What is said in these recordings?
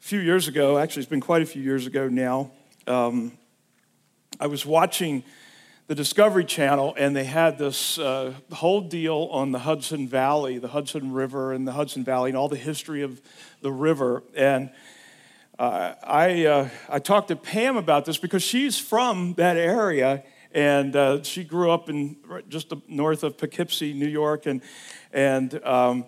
A few years ago, actually, it's been quite a few years ago now, um, I was watching the Discovery Channel, and they had this uh, whole deal on the Hudson Valley, the Hudson River, and the Hudson Valley, and all the history of the river. And uh, I, uh, I talked to Pam about this because she's from that area, and uh, she grew up in just north of Poughkeepsie, New York, and and um,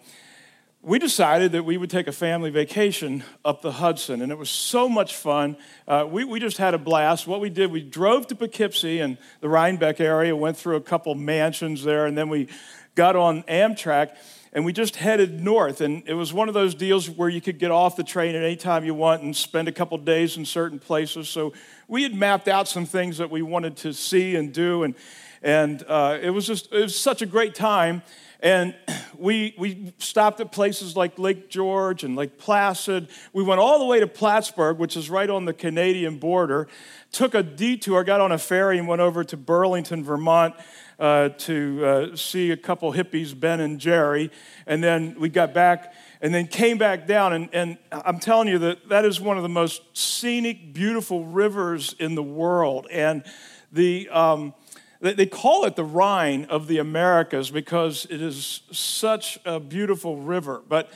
we decided that we would take a family vacation up the Hudson, and it was so much fun. Uh, we, we just had a blast. What we did, we drove to Poughkeepsie and the Rhinebeck area, went through a couple mansions there, and then we got on Amtrak and we just headed north. And it was one of those deals where you could get off the train at any time you want and spend a couple days in certain places. So we had mapped out some things that we wanted to see and do, and, and uh, it was just it was such a great time. And we, we stopped at places like Lake George and Lake Placid. We went all the way to Plattsburgh, which is right on the Canadian border, took a detour, got on a ferry, and went over to Burlington, Vermont. Uh, to uh, see a couple hippies, Ben and Jerry, and then we got back and then came back down. And, and I'm telling you that that is one of the most scenic, beautiful rivers in the world. And the, um, they call it the Rhine of the Americas because it is such a beautiful river. But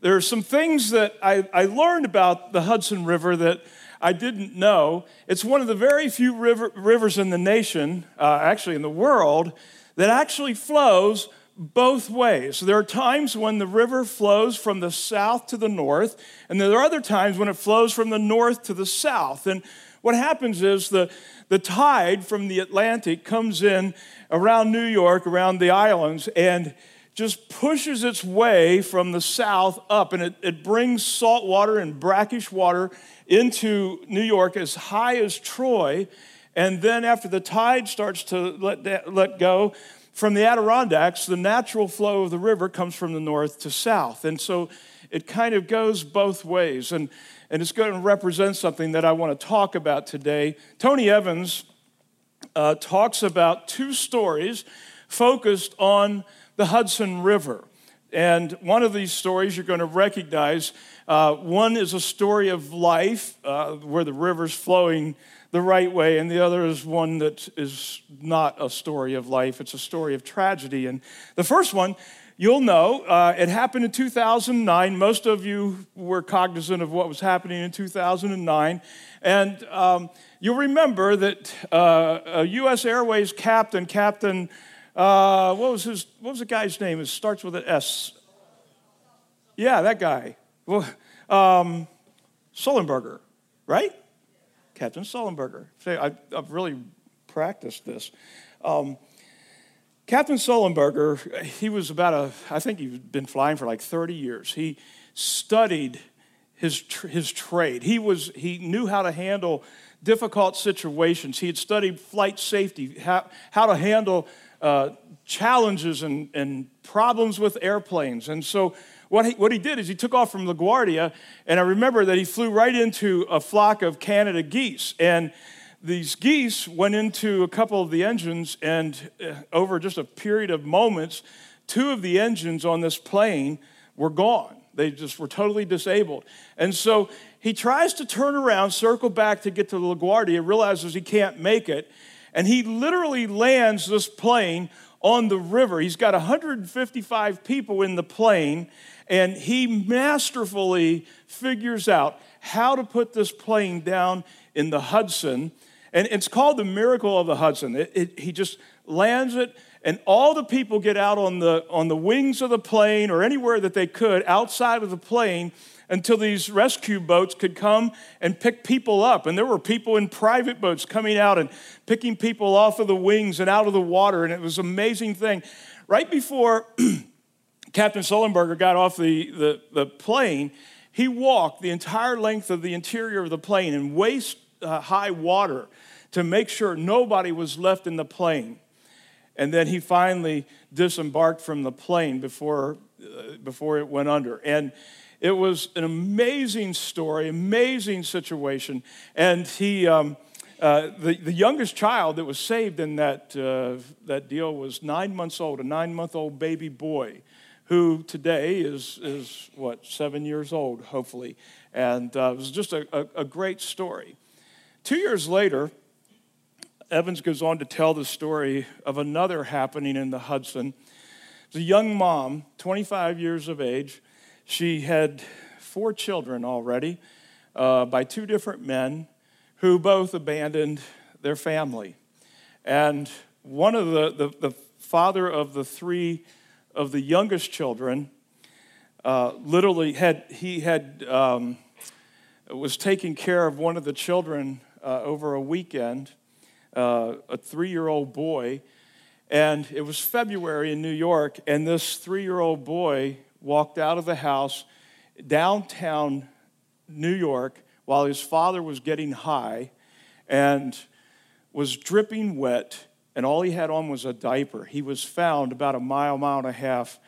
there are some things that I, I learned about the Hudson River that I didn't know. It's one of the very few river, rivers in the nation, uh, actually in the world, that actually flows both ways. There are times when the river flows from the south to the north, and there are other times when it flows from the north to the south. And what happens is the, the tide from the Atlantic comes in around New York, around the islands, and just pushes its way from the south up, and it, it brings salt water and brackish water into New York as high as Troy. And then, after the tide starts to let, let go, from the Adirondacks, the natural flow of the river comes from the north to south. And so it kind of goes both ways. And and it's going to represent something that I want to talk about today. Tony Evans uh, talks about two stories focused on the Hudson River. And one of these stories you're going to recognize. Uh, one is a story of life uh, where the river's flowing the right way, and the other is one that is not a story of life, it's a story of tragedy. And the first one You'll know uh, it happened in 2009. Most of you were cognizant of what was happening in 2009. And um, you'll remember that uh, a U.S. Airways captain, Captain, uh, what, was his, what was the guy's name? It starts with an S. Yeah, that guy. Well, um, Sullenberger, right? Captain Sullenberger. I, have really practiced this. Um, Captain Sullenberger, he was about a, I think he'd been flying for like 30 years. He studied his, his trade. He, was, he knew how to handle difficult situations. He had studied flight safety, how, how to handle uh, challenges and, and problems with airplanes. And so what he, what he did is he took off from LaGuardia, and I remember that he flew right into a flock of Canada geese. And these geese went into a couple of the engines, and uh, over just a period of moments, two of the engines on this plane were gone. They just were totally disabled. And so he tries to turn around, circle back to get to LaGuardia, realizes he can't make it, and he literally lands this plane on the river. He's got 155 people in the plane, and he masterfully figures out how to put this plane down in the Hudson and it's called the miracle of the Hudson. It, it, he just lands it, and all the people get out on the, on the wings of the plane or anywhere that they could outside of the plane until these rescue boats could come and pick people up. And there were people in private boats coming out and picking people off of the wings and out of the water, and it was an amazing thing. Right before Captain Sullenberger got off the, the, the plane, he walked the entire length of the interior of the plane in waist uh, high water to make sure nobody was left in the plane. And then he finally disembarked from the plane before, uh, before it went under. And it was an amazing story, amazing situation. And he, um, uh, the, the youngest child that was saved in that, uh, that deal was nine months old, a nine month old baby boy who today is, is what, seven years old, hopefully. And uh, it was just a, a, a great story. Two years later, Evans goes on to tell the story of another happening in the Hudson. It's a young mom, 25 years of age. She had four children already uh, by two different men who both abandoned their family. And one of the, the, the father of the three of the youngest children uh, literally had, he had, um, was taking care of one of the children uh, over a weekend, uh, a three year old boy. And it was February in New York, and this three year old boy walked out of the house downtown New York while his father was getting high and was dripping wet, and all he had on was a diaper. He was found about a mile, mile and a half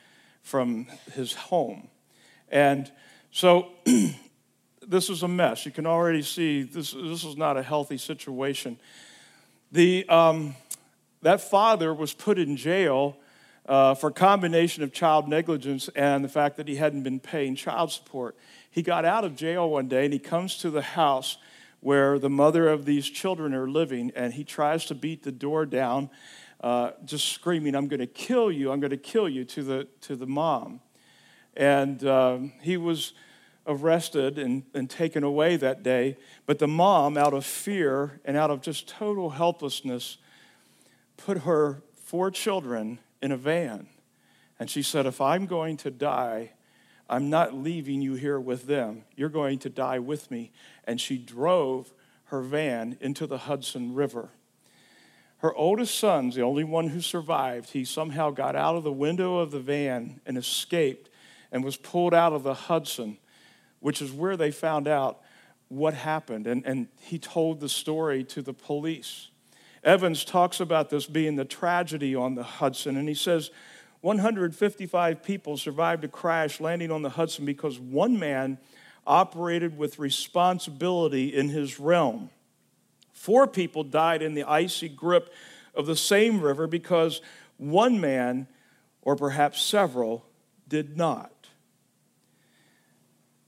from his home. And so this was a mess. You can already see this, this was not a healthy situation. The, um, that father was put in jail uh, for a combination of child negligence and the fact that he hadn't been paying child support. He got out of jail one day and he comes to the house where the mother of these children are living, and he tries to beat the door down, uh, just screaming, I'm going to kill you, I'm going to kill you to the, to the mom. And um, he was arrested and, and taken away that day. But the mom, out of fear and out of just total helplessness, put her four children in a van. And she said, If I'm going to die, I'm not leaving you here with them. You're going to die with me. And she drove her van into the Hudson River. Her oldest son's the only one who survived. He somehow got out of the window of the van and escaped and was pulled out of the Hudson, which is where they found out what happened. And, and he told the story to the police. Evans talks about this being the tragedy on the Hudson, and he says, 155 people survived a crash landing on the Hudson because one man operated with responsibility in his realm. Four people died in the icy grip of the same river because one man, or perhaps several, did not.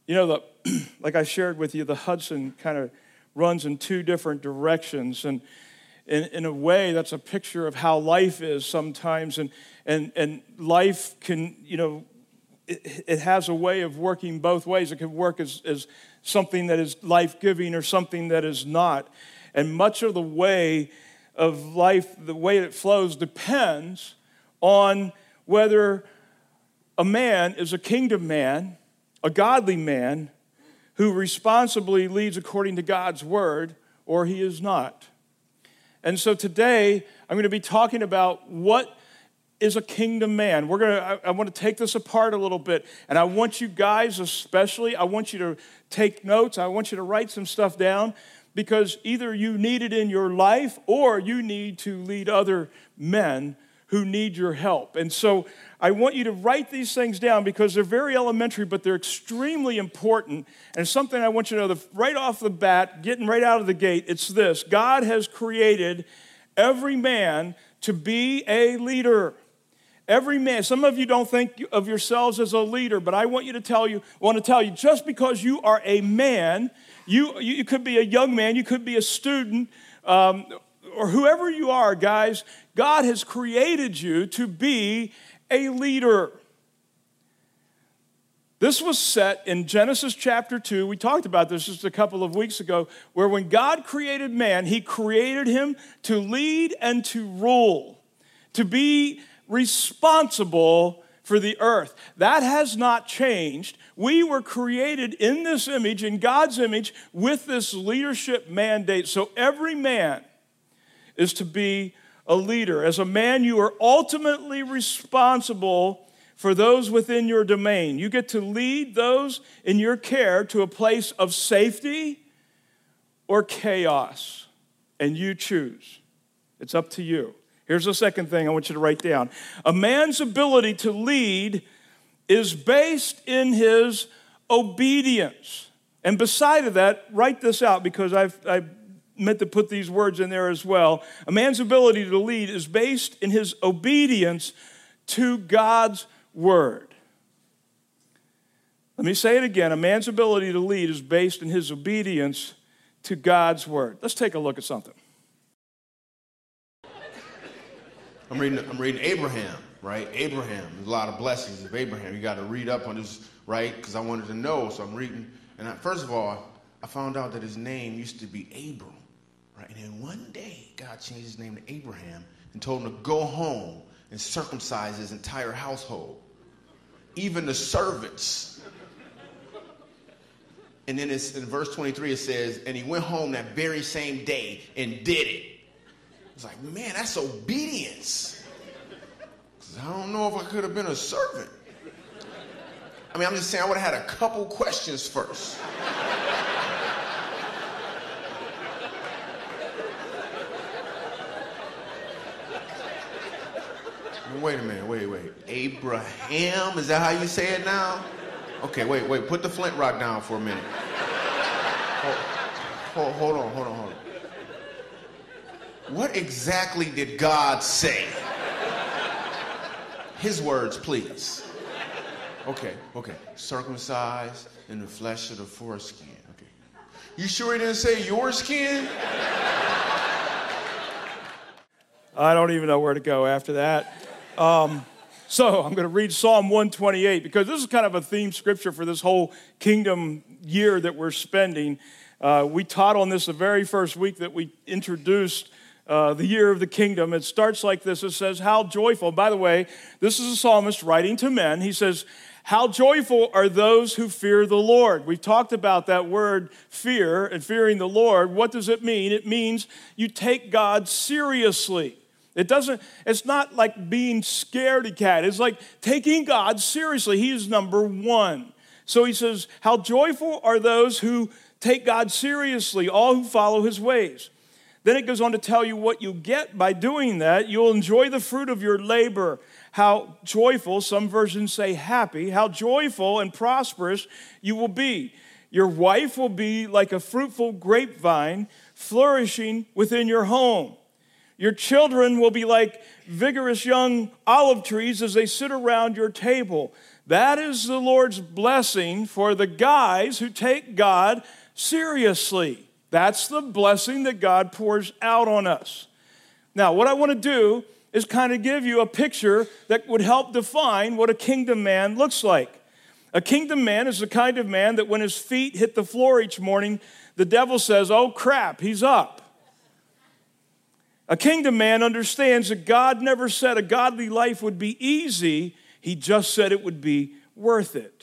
You know, the, like I shared with you, the Hudson kind of runs in two different directions. And in, in a way, that's a picture of how life is sometimes. And, and, and life can, you know, it, it has a way of working both ways. It can work as, as something that is life giving or something that is not. And much of the way of life, the way it flows, depends on whether a man is a kingdom man, a godly man, who responsibly leads according to God's word, or he is not. And so today, I'm going to be talking about what is a kingdom man. We're to, I, I, want to take this apart a little bit. And I want you guys, especially, I want you to take notes. I want you to write some stuff down because either you need it in your life or you need to lead other men who need your help. And so I want you to write these things down because they're very elementary, but they're extremely important. And something I want you to know right off the bat, getting right out of the gate, it's this God has created every man to be a leader. Every man, some of you don't think of yourselves as a leader, but I want you to tell you, want to tell you, just because you are a man, you, you could be a young man, you could be a student, um, or whoever you are, guys, God has created you to be a leader. This was set in Genesis chapter 2. We talked about this just a couple of weeks ago, where when God created man, he created him to lead and to rule, to be responsible for the earth. That has not changed. We were created in this image, in God's image, with this leadership mandate. So every man is to be a leader. As a man, you are ultimately responsible for those within your domain. You get to lead those in your care to a place of safety or chaos, and you choose. It's up to you. Here's the second thing I want you to write down a man's ability to lead is based in his obedience. And beside of that, write this out because I've, I've meant to put these words in there as well. A man's ability to lead is based in his obedience to God's word. Let me say it again a man's ability to lead is based in his obedience to God's word. Let's take a look at something. I'm reading, I'm reading Abraham, right? Abraham, there's a lot of blessings of Abraham. You got to read up on this, right? Because I wanted to know, so I'm reading. And I, first of all, I found out that his name used to be Abram, right? And then one day, God changed his name to Abraham and told him to go home and circumcise his entire household, even the servants. And then it's, in verse 23, it says, and he went home that very same day and did it. It's like, man, that's obedience. Because I don't know if I could have been a servant. I mean, I'm just saying I would have had a couple questions first. wait a minute, wait, wait. Abraham, is that how you say it now? Okay, wait, wait. Put the flint rock down for a minute. Hold, hold, hold on, hold on, hold on. What exactly did God say? His words, please. Okay, okay. Circumcised in the flesh of the foreskin. Okay. You sure he didn't say your skin? I don't even know where to go after that. Um, so I'm going to read Psalm 128 because this is kind of a theme scripture for this whole kingdom year that we're spending. Uh, we taught on this the very first week that we introduced uh, the year of the kingdom. It starts like this it says, How joyful. By the way, this is a psalmist writing to men. He says, How joyful are those who fear the Lord. We've talked about that word fear and fearing the Lord. What does it mean? It means you take God seriously. It doesn't, it's not like being scaredy cat. It's like taking God seriously. He is number one. So he says, How joyful are those who take God seriously, all who follow his ways. Then it goes on to tell you what you get by doing that. You'll enjoy the fruit of your labor. How joyful, some versions say happy, how joyful and prosperous you will be. Your wife will be like a fruitful grapevine flourishing within your home. Your children will be like vigorous young olive trees as they sit around your table. That is the Lord's blessing for the guys who take God seriously. That's the blessing that God pours out on us. Now, what I want to do is kind of give you a picture that would help define what a kingdom man looks like. A kingdom man is the kind of man that when his feet hit the floor each morning, the devil says, Oh crap, he's up. A kingdom man understands that God never said a godly life would be easy, He just said it would be worth it.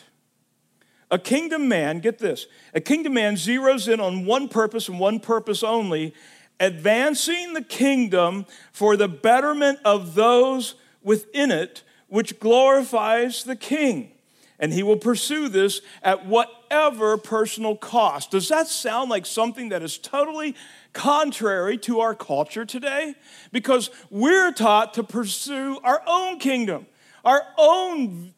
A kingdom man, get this, a kingdom man zeroes in on one purpose and one purpose only advancing the kingdom for the betterment of those within it, which glorifies the king. And he will pursue this at whatever personal cost. Does that sound like something that is totally contrary to our culture today because we're taught to pursue our own kingdom, our own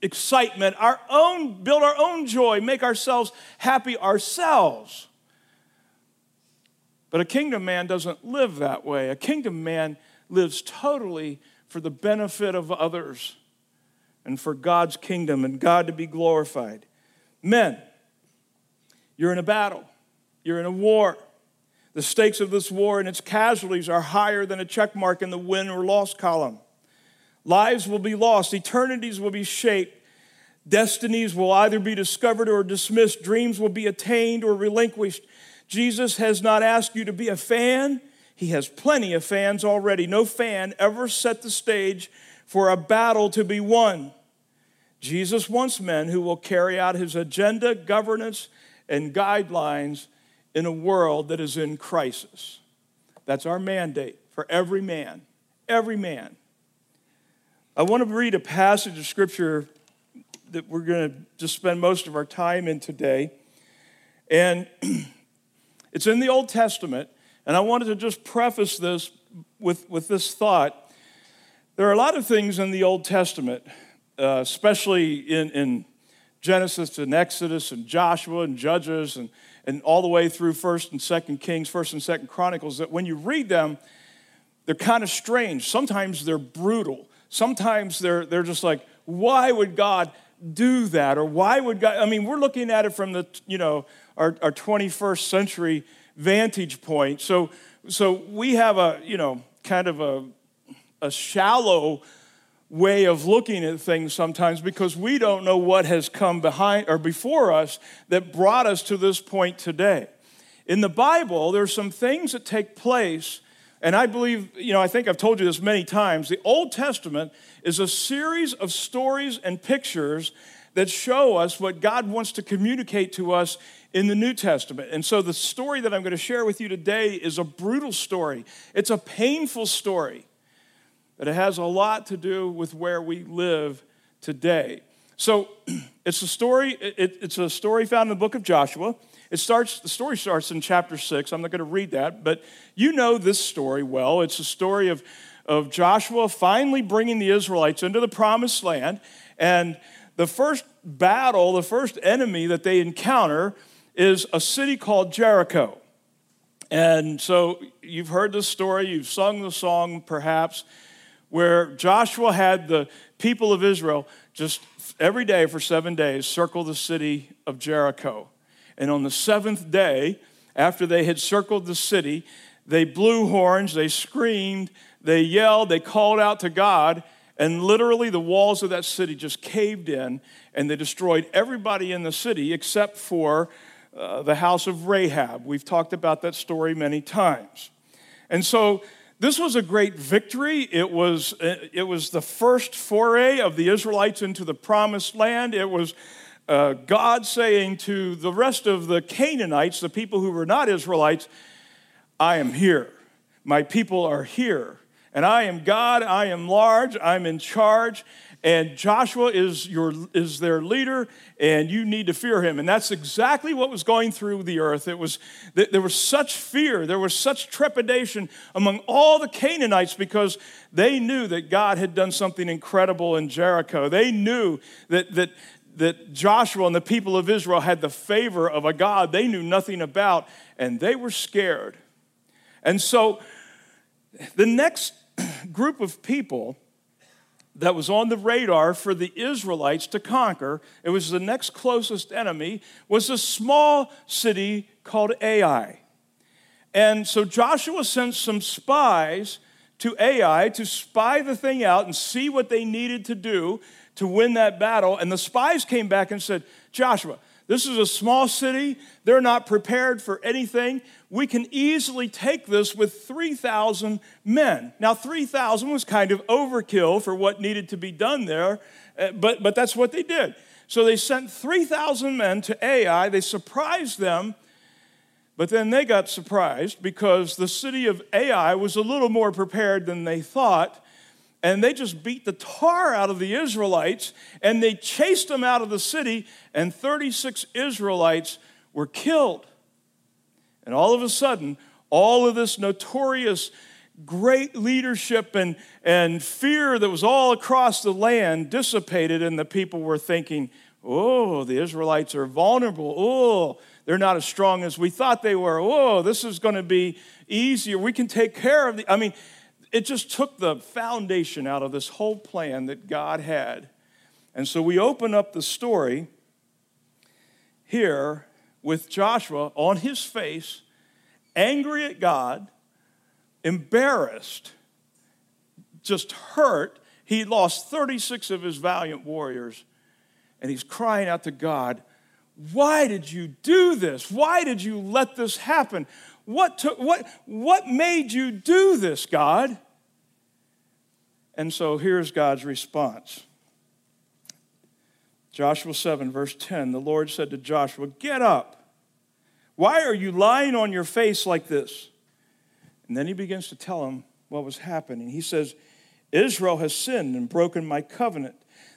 excitement, our own build our own joy, make ourselves happy ourselves. But a kingdom man doesn't live that way. A kingdom man lives totally for the benefit of others and for God's kingdom and God to be glorified. Men, you're in a battle, you're in a war. The stakes of this war and its casualties are higher than a check mark in the win or loss column. Lives will be lost, eternities will be shaped, destinies will either be discovered or dismissed, dreams will be attained or relinquished. Jesus has not asked you to be a fan, He has plenty of fans already. No fan ever set the stage for a battle to be won. Jesus wants men who will carry out His agenda, governance, and guidelines in a world that is in crisis. That's our mandate for every man, every man. I want to read a passage of scripture that we're going to just spend most of our time in today. And it's in the Old Testament. And I wanted to just preface this with, with this thought. There are a lot of things in the Old Testament, uh, especially in, in Genesis and Exodus and Joshua and Judges and and all the way through 1st and 2nd Kings, 1st and 2nd Chronicles, that when you read them, they're kind of strange. Sometimes they're brutal. Sometimes they're, they're just like, why would God do that? Or why would God? I mean, we're looking at it from the, you know, our, our 21st century vantage point. So, so we have a, you know, kind of a, a shallow way of looking at things sometimes because we don't know what has come behind or before us that brought us to this point today. In the Bible, there's some things that take place, and I believe, you know, I think I've told you this many times. The Old Testament is a series of stories and pictures that show us what God wants to communicate to us in the New Testament. And so the story that I'm going to share with you today is a brutal story. It's a painful story, but it has a lot to do with where we live today. So it's a story, it, it's a story found in the book of Joshua. It starts, the story starts in chapter six. I'm not going to read that, but you know this story well. It's a story of, of Joshua finally bringing the Israelites into the promised land. And the first battle, the first enemy that they encounter is a city called Jericho. And so you've heard this story, you've sung the song perhaps, where Joshua had the people of Israel just every day for seven days circle the city of Jericho. And on the seventh day, after they had circled the city, they blew horns, they screamed, they yelled, they called out to God, and literally the walls of that city just caved in and they destroyed everybody in the city except for uh, the house of Rahab. We've talked about that story many times. And so this was a great victory. It was, uh, it was the first foray of the Israelites into the promised land. It was uh, God saying to the rest of the Canaanites, the people who were not Israelites, I am here. My people are here. And I am God, I am large, I'm in charge, and Joshua is, your, is their leader, and you need to fear him. And that's exactly what was going through the earth. It was, there was such fear, there was such trepidation among all the Canaanites because they knew that God had done something incredible in Jericho. They knew that, that, that Joshua and the people of Israel had the favor of a God they knew nothing about, and they were scared. And so the next group of people that was on the radar for the Israelites to conquer, it was the next closest enemy, was a small city called Ai. And so Joshua sent some spies to Ai to spy the thing out and see what they needed to do to win that battle. And the spies came back and said, Joshua, this is a small city. They're not prepared for anything. We can easily take this with 3,000 men. Now, 3,000 was kind of overkill for what needed to be done there, eh, but, but that's what they did. So they sent 3,000 men to Ai. They surprised them, but then they got surprised because the city of Ai was a little more prepared than they thought and they just beat the tar out of the Israelites and they chased them out of the city, and 36 Israelites were killed. And all of a sudden, all of this notorious great leadership and, and fear that was all across the land dissipated, and the people were thinking, oh, the Israelites are vulnerable. Oh, they're not as strong as we thought they were. Oh, this is going to be easier. We can take care of the. I mean, it just took the foundation out of this whole plan that God had. And so we open up the story here with Joshua on his face, angry at God, embarrassed, just hurt. He lost 36 of his valiant warriors, and he's crying out to God, Why did you do this? Why did you let this happen? What, took, what, what made you do this, God? And so here's God's response. Joshua 7, verse 10 the Lord said to Joshua, Get up. Why are you lying on your face like this? And then he begins to tell him what was happening. He says, Israel has sinned and broken my covenant.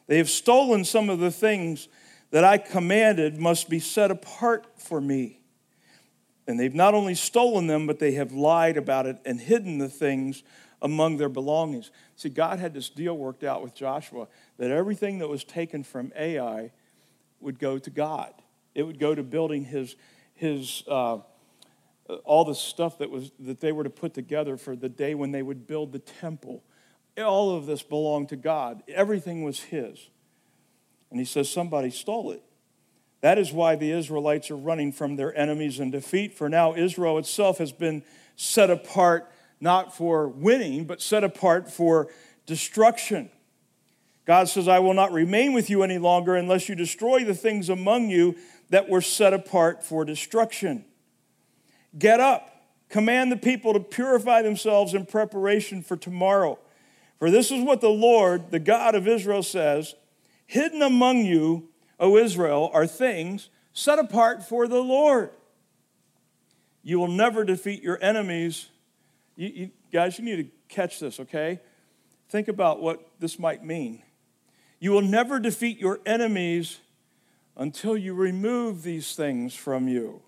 They have stolen some of the things that I commanded must be set apart for me. And they've not only stolen them, but they have lied about it and hidden the things among their belongings. See, God had this deal worked out with Joshua that everything that was taken from Ai would go to God. It would go to building his, his uh, all the stuff that, was, that they were to put together for the day when they would build the temple. All of this belonged to God, everything was his. And he says, Somebody stole it. That is why the Israelites are running from their enemies in defeat, for now Israel itself has been set apart not for winning, but set apart for destruction. God says, I will not remain with you any longer unless you destroy the things among you that were set apart for destruction. Get up, command the people to purify themselves in preparation for tomorrow. For this is what the Lord, the God of Israel, says Hidden among you, O Israel, are things set apart for the Lord. You will never defeat your enemies. You, you, guys, you need to catch this, okay? Think about what this might mean. You will never defeat your enemies until you remove these things from you.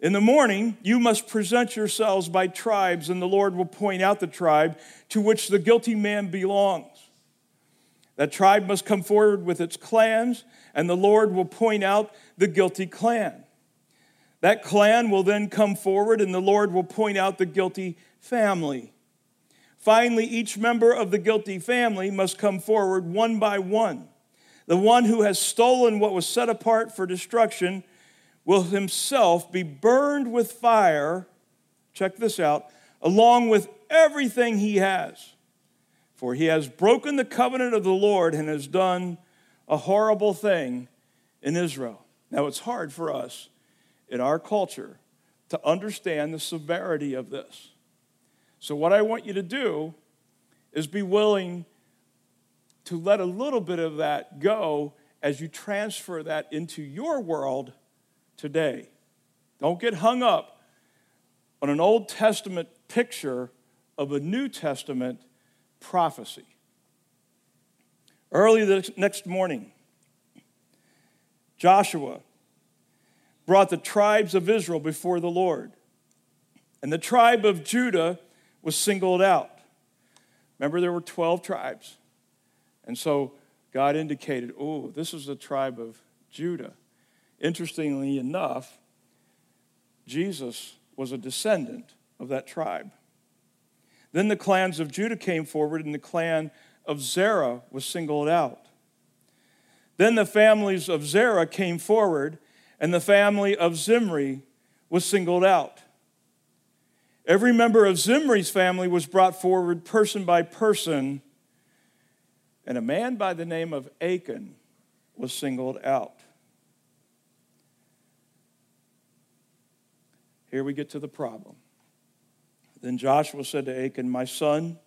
In the morning, you must present yourselves by tribes, and the Lord will point out the tribe to which the guilty man belongs. That tribe must come forward with its clans, and the Lord will point out the guilty clan. That clan will then come forward, and the Lord will point out the guilty family. Finally, each member of the guilty family must come forward one by one. The one who has stolen what was set apart for destruction will himself be burned with fire. Check this out along with everything he has. For he has broken the covenant of the Lord and has done a horrible thing in Israel. Now, it's hard for us in our culture to understand the severity of this. So, what I want you to do is be willing to let a little bit of that go as you transfer that into your world today. Don't get hung up on an Old Testament picture of a New Testament prophecy. Early the next morning, Joshua brought the tribes of Israel before the Lord. And the tribe of Judah was singled out. Remember, there were 12 tribes. And so God indicated, oh, this is the tribe of Judah. Interestingly enough, Jesus was a descendant of that tribe. Then the clans of Judah came forward, and the clan of Zerah was singled out. Then the families of Zerah came forward, and the family of Zimri was singled out. Every member of Zimri's family was brought forward person by person, and a man by the name of Achan was singled out. Here we get to the problem. Then Joshua said to Achan, My son,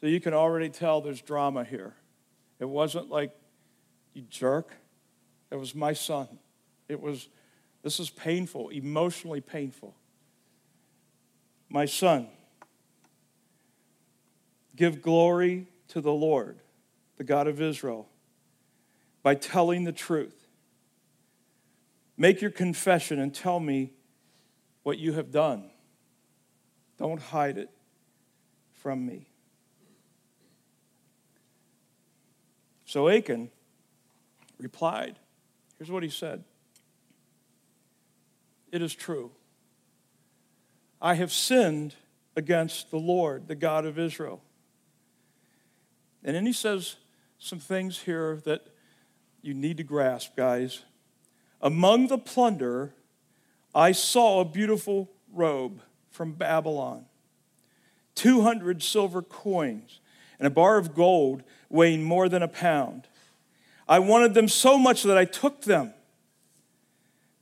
so you can already tell there's drama here. It wasn't like, you jerk. It was my son. It was, this is painful, emotionally painful. My son, give glory to the Lord, the God of Israel, by telling the truth. Make your confession and tell me what you have done. Don't hide it from me. So Achan replied, Here's what he said It is true. I have sinned against the Lord, the God of Israel. And then he says some things here that you need to grasp, guys. Among the plunder, I saw a beautiful robe from Babylon, 200 silver coins, and a bar of gold weighing more than a pound. I wanted them so much that I took them.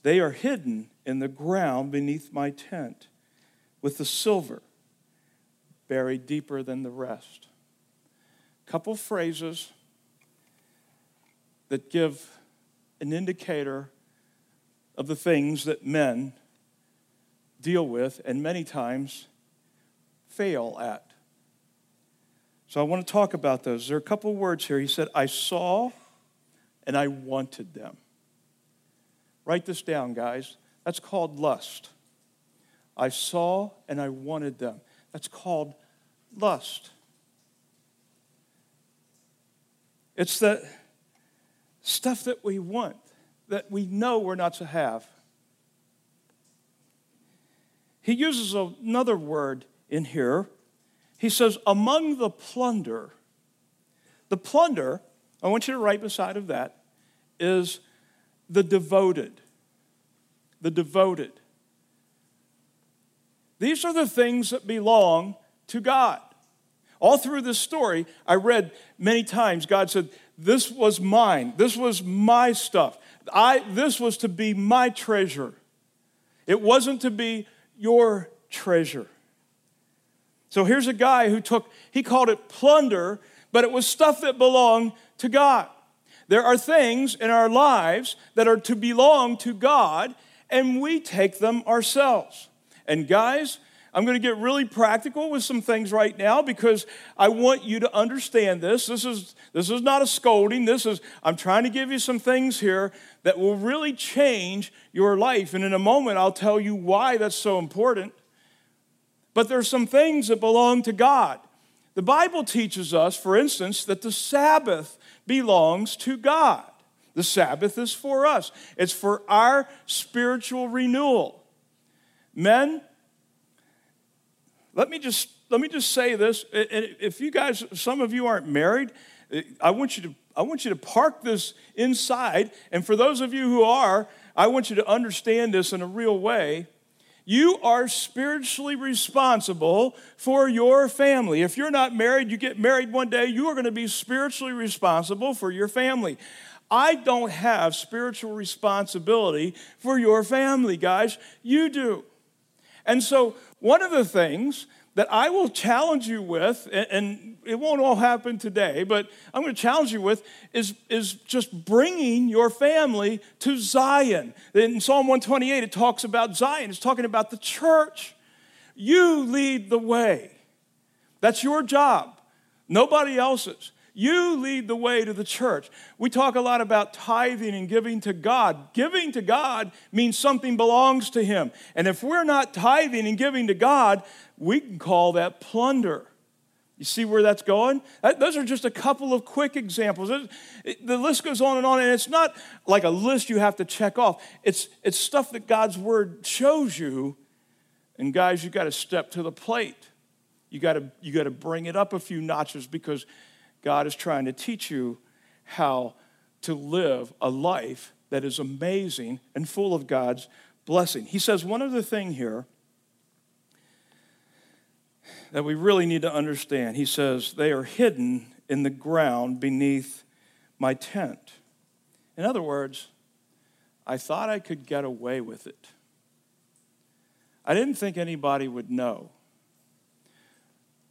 They are hidden in the ground beneath my tent, with the silver buried deeper than the rest. Couple phrases that give an indicator of the things that men deal with and many times fail at. So I want to talk about those. There are a couple words here. He said, I saw and I wanted them. Write this down, guys. That's called lust. I saw and I wanted them. That's called lust. It's the stuff that we want, that we know we're not to have. He uses another word in here. He says, among the plunder, the plunder, I want you to write beside of that, is the devoted. The devoted. These are the things that belong to God. All through this story, I read many times God said, This was mine. This was my stuff. I, this was to be my treasure. It wasn't to be your treasure. So here's a guy who took, he called it plunder, but it was stuff that belonged to God. There are things in our lives that are to belong to God, and we take them ourselves. And guys, I'm going to get really practical with some things right now because I want you to understand this. This is, this is not a scolding. This is, I'm trying to give you some things here that will really change your life. And in a moment, I'll tell you why that's so important. But there's some things that belong to God. The Bible teaches us, for instance, that the Sabbath belongs to God. The Sabbath is for us, it's for our spiritual renewal. Men, let me just let me just say this. If you guys, some of you aren't married, I want you to I want you to park this inside. And for those of you who are, I want you to understand this in a real way. You are spiritually responsible for your family. If you're not married, you get married one day, you are going to be spiritually responsible for your family. I don't have spiritual responsibility for your family, guys. You do. And so, one of the things that I will challenge you with, and it won't all happen today, but I'm going to challenge you with, is, is just bringing your family to Zion. In Psalm 128, it talks about Zion, it's talking about the church. You lead the way. That's your job, nobody else's. You lead the way to the church. We talk a lot about tithing and giving to God. Giving to God means something belongs to Him. And if we're not tithing and giving to God, we can call that plunder. You see where that's going? those are just a couple of quick examples. the list goes on and on, and it's not like a list you have to check off. It's, it's stuff that God's Word shows you. And guys, you got to step to the plate. You got to you got to bring it up a few notches because God is trying to teach you how to live a life that is amazing and full of God's blessing. He says one other thing here that we really need to understand. He says, They are hidden in the ground beneath my tent. In other words, I thought I could get away with it. I didn't think anybody would know.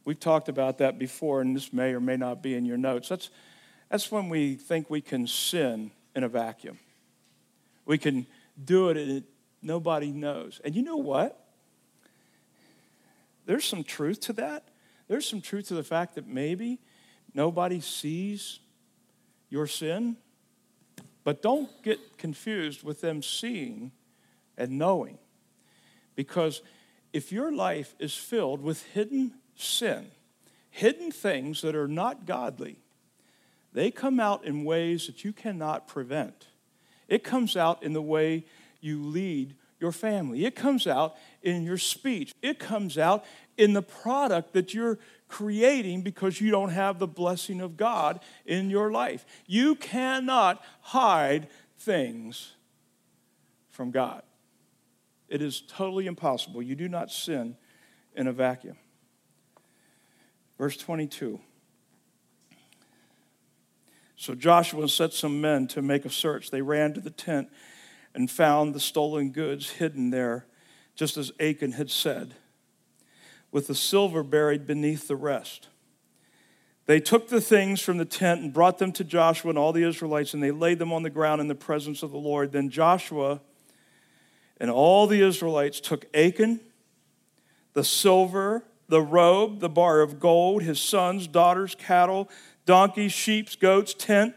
We've talked about that before, and this may or may not be in your notes. That's, that's when we think we can sin in a vacuum. We can do it and nobody knows. And you know what? There's some truth to that. There's some truth to the fact that maybe nobody sees your sin. But don't get confused with them seeing and knowing. Because if your life is filled with hidden sin, hidden things that are not godly, they come out in ways that you cannot prevent. It comes out in the way you lead your family. It comes out in your speech. It comes out in the product that you're creating because you don't have the blessing of God in your life. You cannot hide things from God. It is totally impossible. You do not sin in a vacuum. Verse 22. So Joshua set some men to make a search. They ran to the tent and found the stolen goods hidden there, just as Achan had said, with the silver buried beneath the rest. They took the things from the tent and brought them to Joshua and all the Israelites, and they laid them on the ground in the presence of the Lord. Then Joshua and all the Israelites took Achan, the silver, the robe, the bar of gold, his sons, daughters, cattle, donkeys, sheep, goats, tent,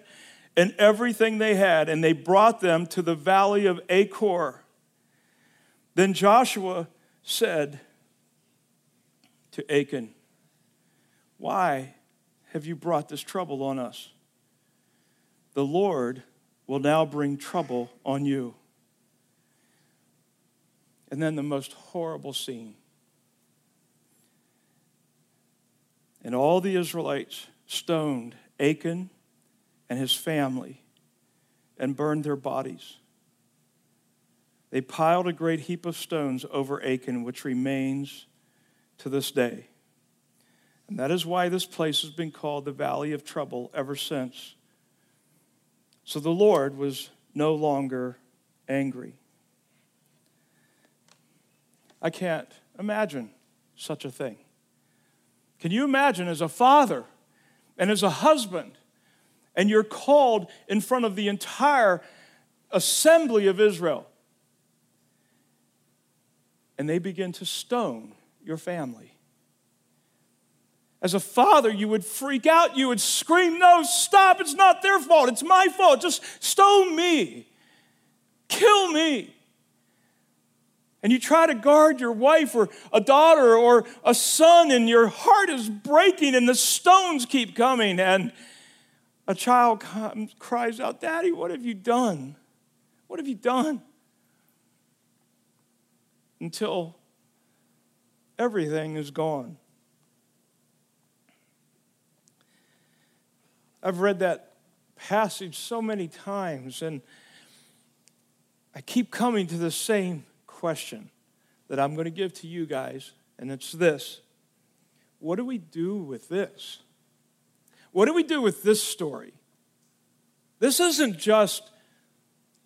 and everything they had, and they brought them to the valley of Achor. Then Joshua said to Achan, Why have you brought this trouble on us? The Lord will now bring trouble on you. And then the most horrible scene And all the Israelites stoned Achan and his family and burned their bodies. They piled a great heap of stones over Achan, which remains to this day. And that is why this place has been called the Valley of Trouble ever since. So the Lord was no longer angry. I can't imagine such a thing. Can you imagine as a father and as a husband, and you're called in front of the entire assembly of Israel, and they begin to stone your family? As a father, you would freak out. You would scream, No, stop. It's not their fault. It's my fault. Just stone me. Kill me. And you try to guard your wife or a daughter or a son, and your heart is breaking, and the stones keep coming. And a child comes, cries out, Daddy, what have you done? What have you done? Until everything is gone. I've read that passage so many times, and I keep coming to the same question that I'm going to give to you guys, and it's this What do we do with this? What do we do with this story? This isn't just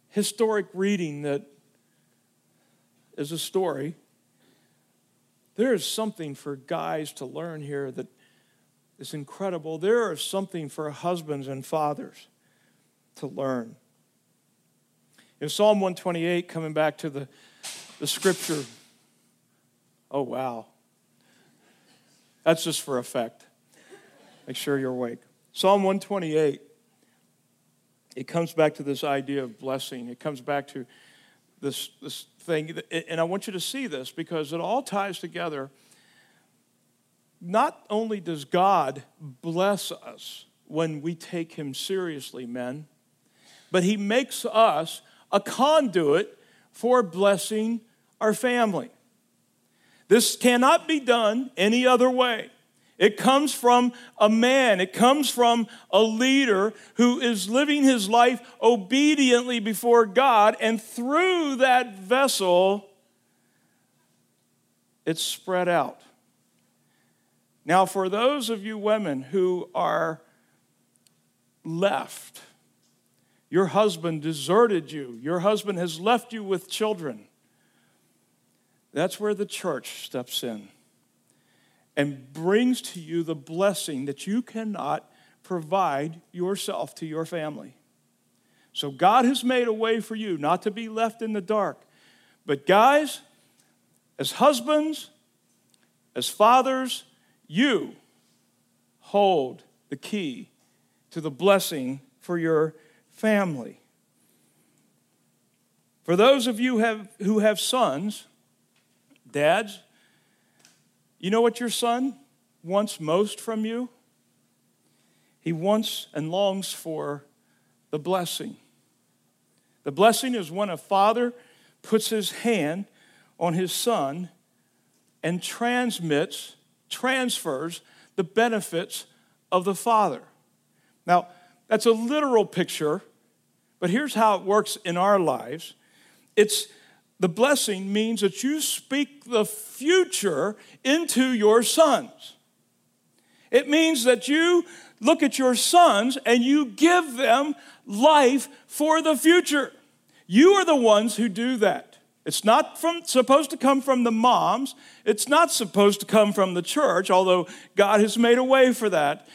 historic reading that is a story. There is something for guys to learn here that is incredible. There is something for husbands and fathers to learn. In Psalm 128, coming back to the, the scripture, oh, wow. That's just for effect. Make sure you're awake. Psalm 128, it comes back to this idea of blessing. It comes back to this, this thing. And I want you to see this because it all ties together not only does God bless us when we take Him seriously, men, but He makes us a conduit for blessing our family. This cannot be done any other way. It comes from a man, it comes from a leader who is living his life obediently before God, and through that vessel, it's spread out. Now, for those of you women who are left, your husband deserted you, your husband has left you with children, that's where the church steps in and brings to you the blessing that you cannot provide yourself to your family. So, God has made a way for you not to be left in the dark. But, guys, as husbands, as fathers, you hold the key to the blessing for your family. For those of you have, who have sons, dads, you know what your son wants most from you? He wants and longs for the blessing. The blessing is when a father puts his hand on his son and transmits transfers the benefits of the Father. Now, that's a literal picture, but here's how it works in our lives. It's the blessing means that you speak the future into your sons. It means that you look at your sons and you give them life for the future. You are the ones who do that. It's not from, supposed to come from the moms. It's not supposed to come from the church, although God has made a way for that.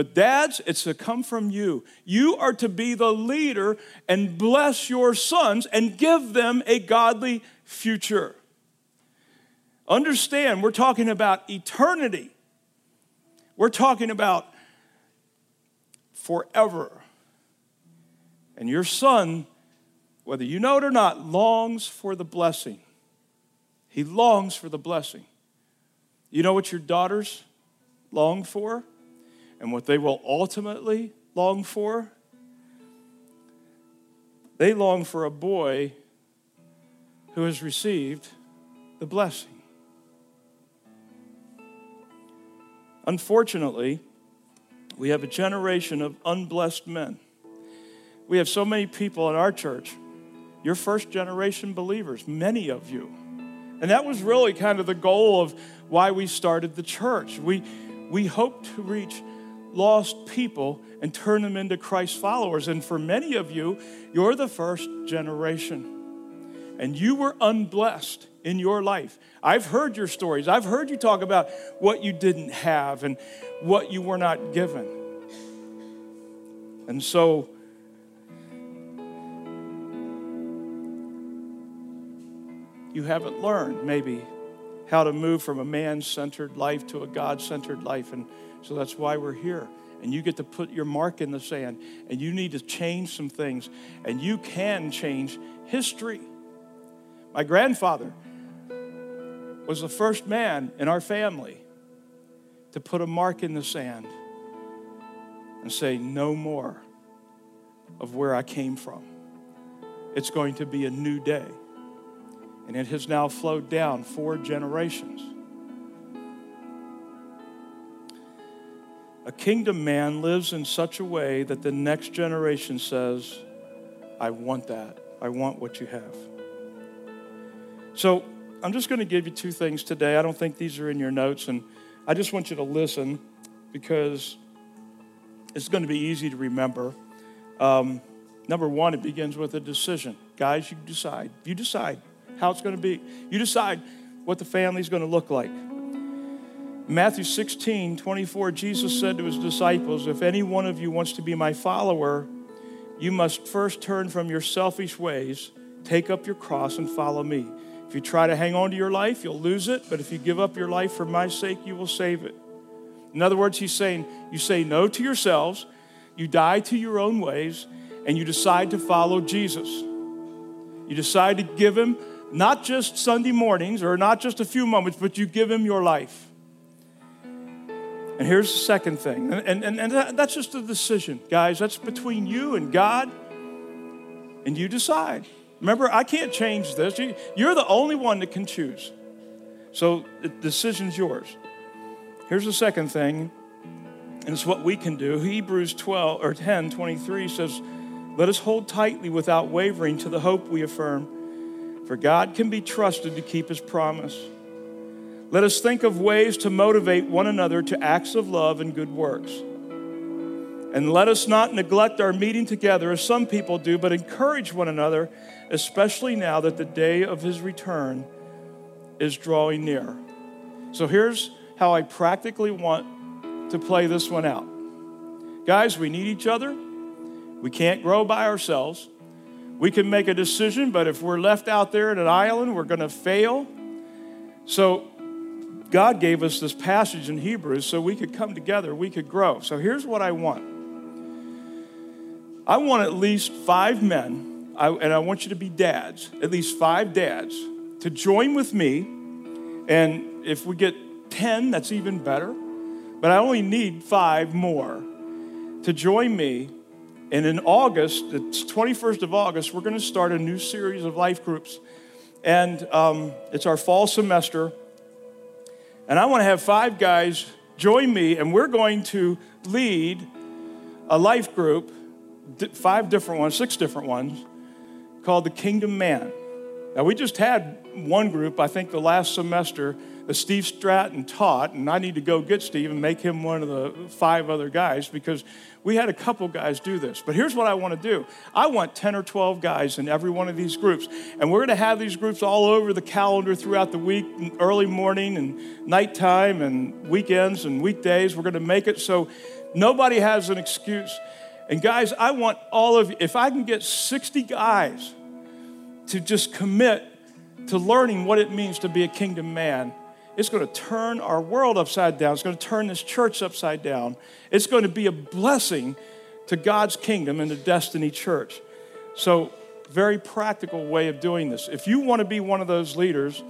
But dads, it's to come from you. You are to be the leader and bless your sons and give them a godly future. Understand, we're talking about eternity. We're talking about forever. And your son whether you know it or not, longs for the blessing. He longs for the blessing. You know what your daughters long for and what they will ultimately long for? They long for a boy who has received the blessing. Unfortunately, We have a generation of unblessed men. We have so many people in our church. You're first generation believers, many of you. And that was really kind of the goal of why we started the church. We, we hope to reach lost people and turn them into Christ followers. And for many of you, you're the first generation. And you were unblessed in your life. I've heard your stories. I've heard you talk about what you didn't have and what you were not given. And so, you haven't learned maybe how to move from a man centered life to a God centered life. And so that's why we're here. And you get to put your mark in the sand, and you need to change some things, and you can change history. My grandfather was the first man in our family to put a mark in the sand and say, No more of where I came from. It's going to be a new day. And it has now flowed down four generations. A kingdom man lives in such a way that the next generation says, I want that. I want what you have. So I'm just going to give you two things today. I don't think these are in your notes, and I just want you to listen because it's going to be easy to remember. Um, number one, it begins with a decision. Guys, you decide. You decide how it's going to be. You decide what the family's going to look like. Matthew 16, 24, Jesus said to his disciples, If any one of you wants to be my follower, you must first turn from your selfish ways, take up your cross, and follow me. If you try to hang on to your life, you'll lose it, but if you give up your life for my sake, you will save it. In other words, he's saying, You say no to yourselves, you die to your own ways, and you decide to follow Jesus. You decide to give him not just Sunday mornings or not just a few moments, but you give him your life. And here's the second thing, and, and, and that's just a decision, guys. That's between you and God, and you decide. Remember, I can't change this. You're the only one that can choose. So the decision's yours. Here's the second thing, and it's what we can do. Hebrews 12 or 10 23 says, Let us hold tightly without wavering to the hope we affirm for God can be trusted to keep his promise. Let us think of ways to motivate one another to acts of love and good works. And let us not neglect our meeting together as some people do, but encourage one another, especially now that the day of his return is drawing near. So here's how I practically want to play this one out. Guys, we need each other. We can't grow by ourselves. We can make a decision, but if we're left out there at an island, we're going to fail. So, God gave us this passage in Hebrews so we could come together, we could grow. So, here's what I want I want at least five men, and I want you to be dads, at least five dads, to join with me. And if we get 10, that's even better. But I only need five more to join me and in August, the 21st of August, we're going to start a new series of life groups. And um, it's our fall semester. And I want to have five guys join me, and we're going to lead a life group, five different ones, six different ones, called the Kingdom Man. Now, we just had one group, I think the last semester, that Steve Stratton taught, and I need to go get Steve and make him one of the five other guys because we had a couple guys do this. But here's what I want to do I want 10 or 12 guys in every one of these groups. And we're going to have these groups all over the calendar throughout the week, early morning and nighttime and weekends and weekdays. We're going to make it so nobody has an excuse. And guys, I want all of you, if I can get 60 guys to just commit to learning what it means to be a kingdom man, it's going to turn our world upside down. It's going to turn this church upside down. It's going to be a blessing to God's kingdom and the Destiny Church. So, very practical way of doing this. If you want to be one of those leaders,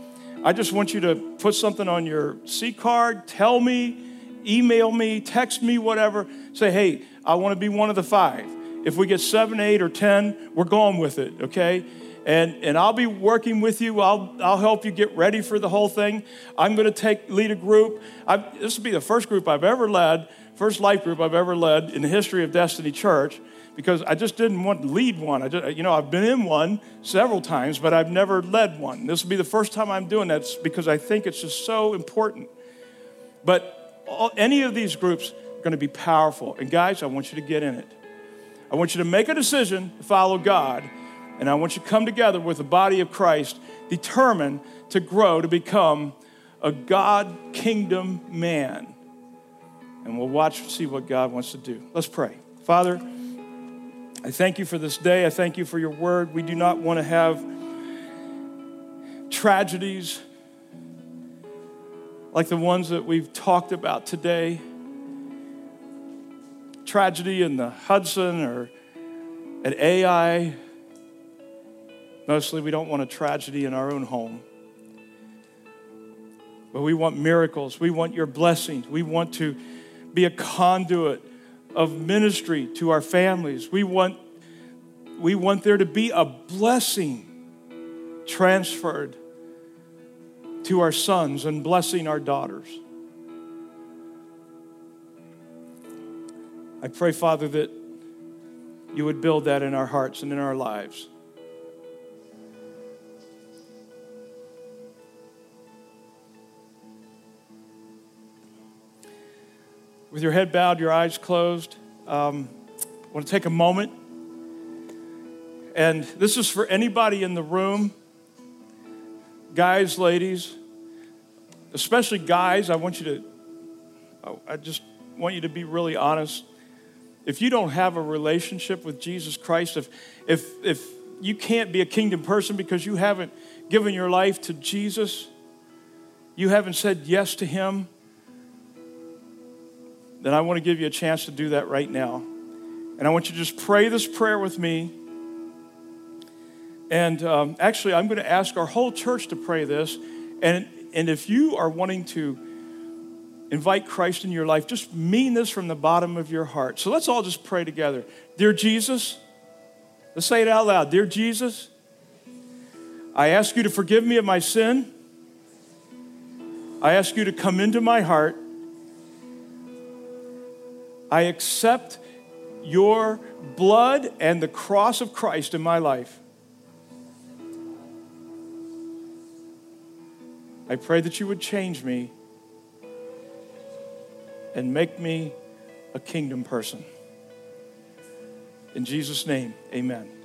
I just want you to put something on your C card, tell me, email me, text me, whatever. Say, hey, I want to be one of the five. If we get seven, eight, or 10, we're going with it, okay? And, and I'll be working with you. I'll, I'll help you get ready for the whole thing. I'm going to take lead a group. I've, this will be the first group I've ever led first life group I've ever led in the history of Destiny Church because I just didn't want to lead one. I just, you know, I've been in one several times, but I've never led one. This will be the first time I'm doing that because I think it's just so important. But all, any of these groups are going to be powerful. And guys, I want you to get in it. I want you to make a decision to follow God, and I want you to come together with the body of Christ, determined to grow to become a God kingdom man. And we'll watch and see what God wants to do. Let's pray. Father, I thank you for this day. I thank you for your word. We do not want to have tragedies like the ones that we've talked about today. Tragedy in the Hudson or at Ai. Mostly, we don't want a tragedy in our own home. But we want miracles. We want your blessings. We want to be a conduit of ministry to our families. We want, we want there to be a blessing transferred to our sons and blessing our daughters. I pray, Father, that you would build that in our hearts and in our lives. With your head bowed, your eyes closed, um, I want to take a moment. And this is for anybody in the room, guys, ladies, especially guys. I want you to, I just want you to be really honest. If you don't have a relationship with Jesus Christ, if, if, if you can't be a kingdom person because you haven't given your life to Jesus, you haven't said yes to Him, then I want to give you a chance to do that right now. And I want you to just pray this prayer with me. And um, actually, I'm going to ask our whole church to pray this. And, and if you are wanting to invite Christ in your life, just mean this from the bottom of your heart. So let's all just pray together. Dear Jesus, let's say it out loud. Dear Jesus, I ask you to forgive me of my sin. I ask you to come into my heart I accept your blood and the cross of Christ in my life. I pray that you would change me and make me a kingdom person. In Jesus' name, amen.